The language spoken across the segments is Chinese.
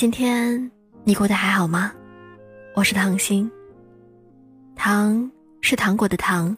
今天你过得还好吗？我是唐心。糖是糖果的糖，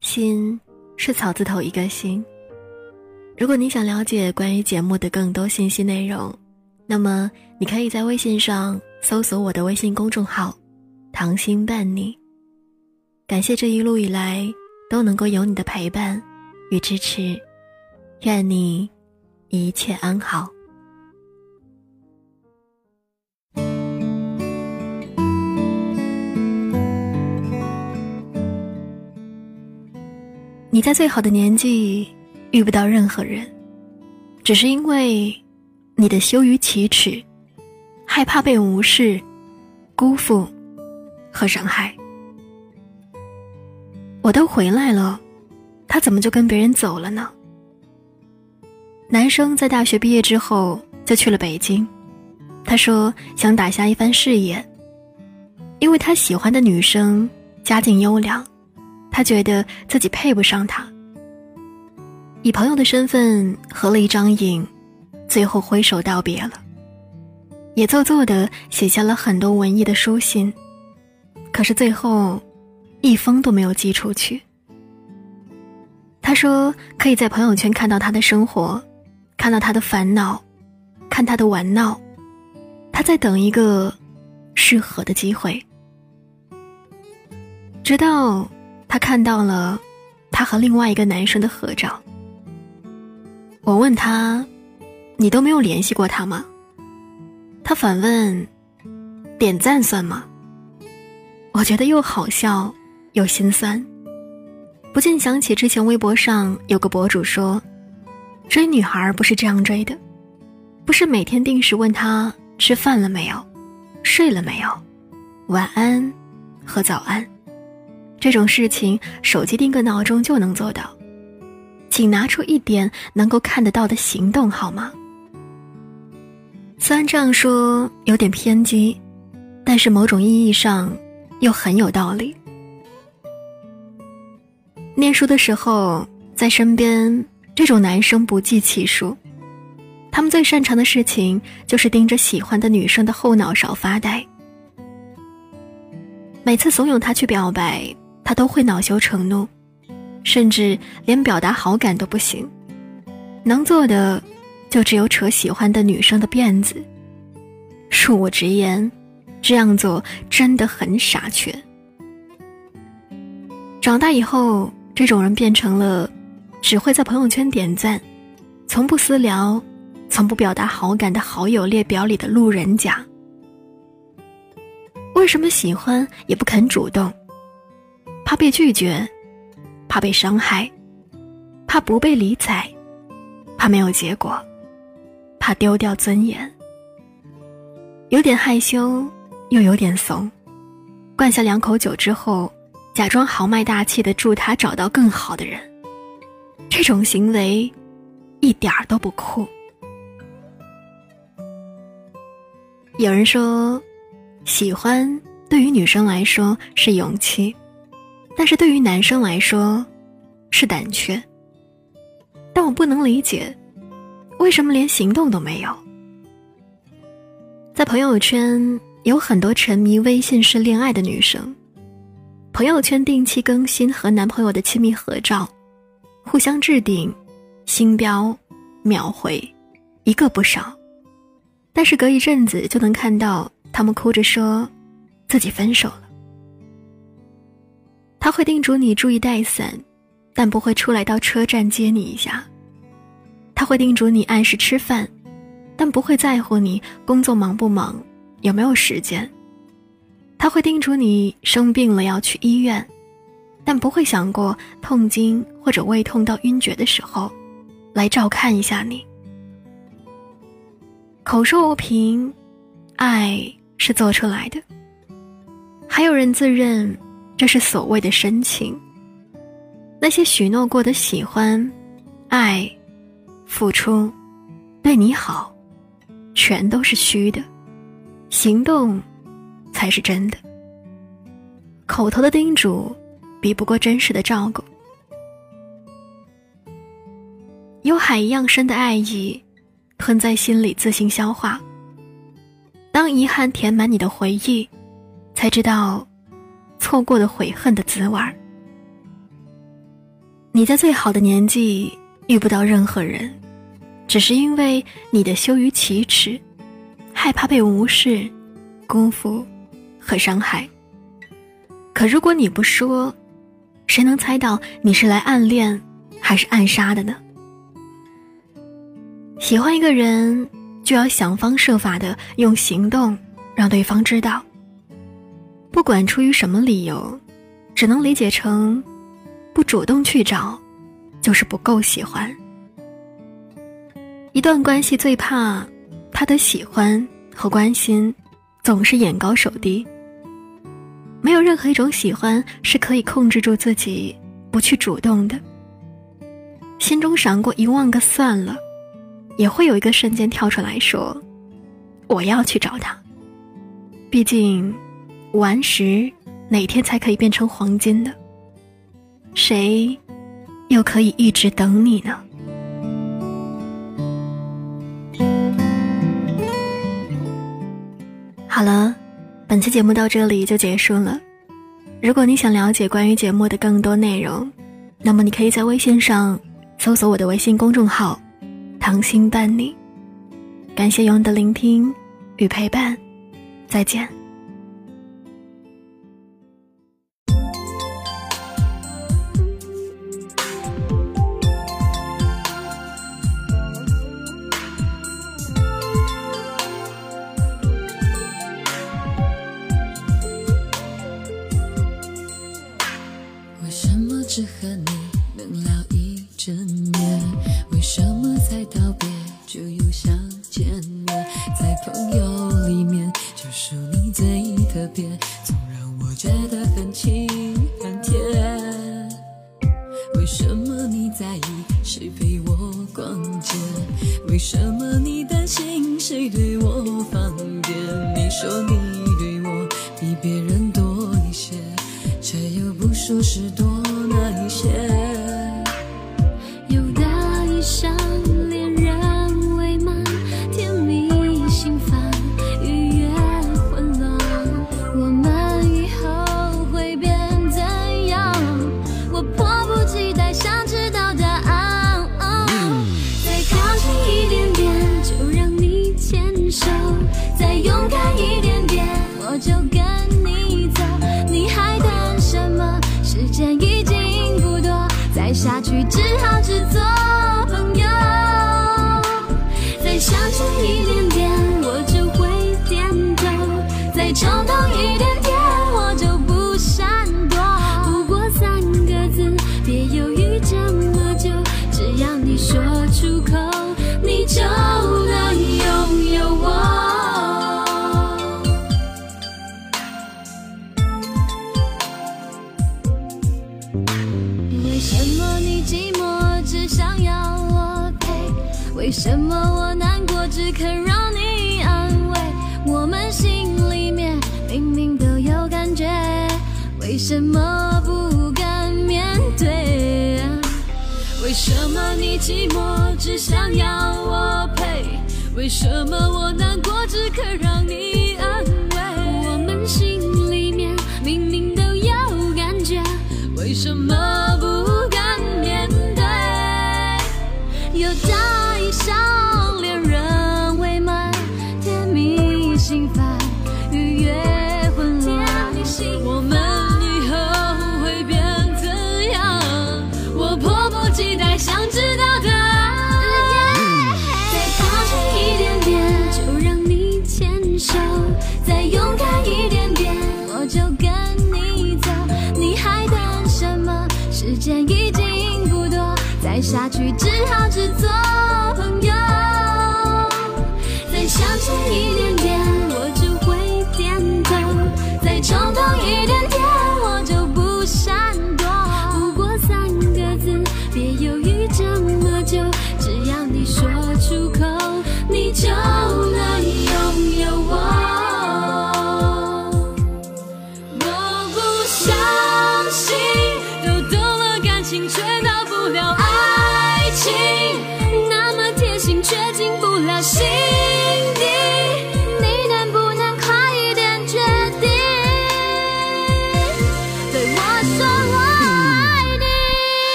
心是草字头一个心。如果你想了解关于节目的更多信息内容，那么你可以在微信上搜索我的微信公众号“糖心伴你”。感谢这一路以来都能够有你的陪伴与支持，愿你一切安好。你在最好的年纪遇不到任何人，只是因为你的羞于启齿，害怕被无视、辜负和伤害。我都回来了，他怎么就跟别人走了呢？男生在大学毕业之后就去了北京，他说想打下一番事业，因为他喜欢的女生家境优良。他觉得自己配不上他，以朋友的身份合了一张影，最后挥手道别了，也做作的写下了很多文艺的书信，可是最后，一封都没有寄出去。他说可以在朋友圈看到他的生活，看到他的烦恼，看他的玩闹，他在等一个适合的机会，直到。他看到了他和另外一个男生的合照。我问他：“你都没有联系过他吗？”他反问：“点赞算吗？”我觉得又好笑又心酸，不禁想起之前微博上有个博主说：“追女孩不是这样追的，不是每天定时问她吃饭了没有，睡了没有，晚安和早安。”这种事情，手机定个闹钟就能做到，请拿出一点能够看得到的行动好吗？虽然这样说有点偏激，但是某种意义上又很有道理。念书的时候，在身边这种男生不计其数，他们最擅长的事情就是盯着喜欢的女生的后脑勺发呆，每次怂恿她去表白。他都会恼羞成怒，甚至连表达好感都不行，能做的就只有扯喜欢的女生的辫子。恕我直言，这样做真的很傻缺。长大以后，这种人变成了只会在朋友圈点赞，从不私聊，从不表达好感的好友列表里的路人甲。为什么喜欢也不肯主动？怕被拒绝，怕被伤害，怕不被理睬，怕没有结果，怕丢掉尊严。有点害羞，又有点怂。灌下两口酒之后，假装豪迈大气的祝他找到更好的人。这种行为，一点儿都不酷。有人说，喜欢对于女生来说是勇气。但是对于男生来说，是胆怯。但我不能理解，为什么连行动都没有？在朋友圈有很多沉迷微信式恋爱的女生，朋友圈定期更新和男朋友的亲密合照，互相置顶、星标、秒回，一个不少。但是隔一阵子就能看到他们哭着说，自己分手了。他会叮嘱你注意带伞，但不会出来到车站接你一下。他会叮嘱你按时吃饭，但不会在乎你工作忙不忙，有没有时间。他会叮嘱你生病了要去医院，但不会想过痛经或者胃痛到晕厥的时候，来照看一下你。口说无凭，爱是做出来的。还有人自认。这是所谓的深情。那些许诺过的喜欢、爱、付出、对你好，全都是虚的，行动才是真的。口头的叮嘱，比不过真实的照顾。有海一样深的爱意，吞在心里自行消化，当遗憾填满你的回忆，才知道错过的悔恨的滋味儿。你在最好的年纪遇不到任何人，只是因为你的羞于启齿，害怕被无视、辜负和伤害。可如果你不说，谁能猜到你是来暗恋还是暗杀的呢？喜欢一个人，就要想方设法的用行动让对方知道。不管出于什么理由，只能理解成不主动去找，就是不够喜欢。一段关系最怕他的喜欢和关心总是眼高手低。没有任何一种喜欢是可以控制住自己不去主动的。心中闪过一万个算了，也会有一个瞬间跳出来说：“我要去找他。”毕竟，顽石哪天才可以变成黄金的？谁又可以一直等你呢？好了。本期节目到这里就结束了。如果你想了解关于节目的更多内容，那么你可以在微信上搜索我的微信公众号“糖心伴你”。感谢有你的聆听与陪伴，再见。就又想见面？在朋友里面，就属你最特别，总让我觉得很亲很甜。为什么你在意谁陪我逛街？为什么你担心谁对我方便？你说你对我比别人多一些，却又不说是多。哪一些，为什么我难过只肯让你安慰？我们心里面明明都有感觉，为什么不敢面对？为什么你寂寞只想要我陪？为什么我难过只肯让你安慰？我们心里面明明都有感觉，为什么下去只好只做。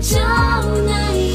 就那一。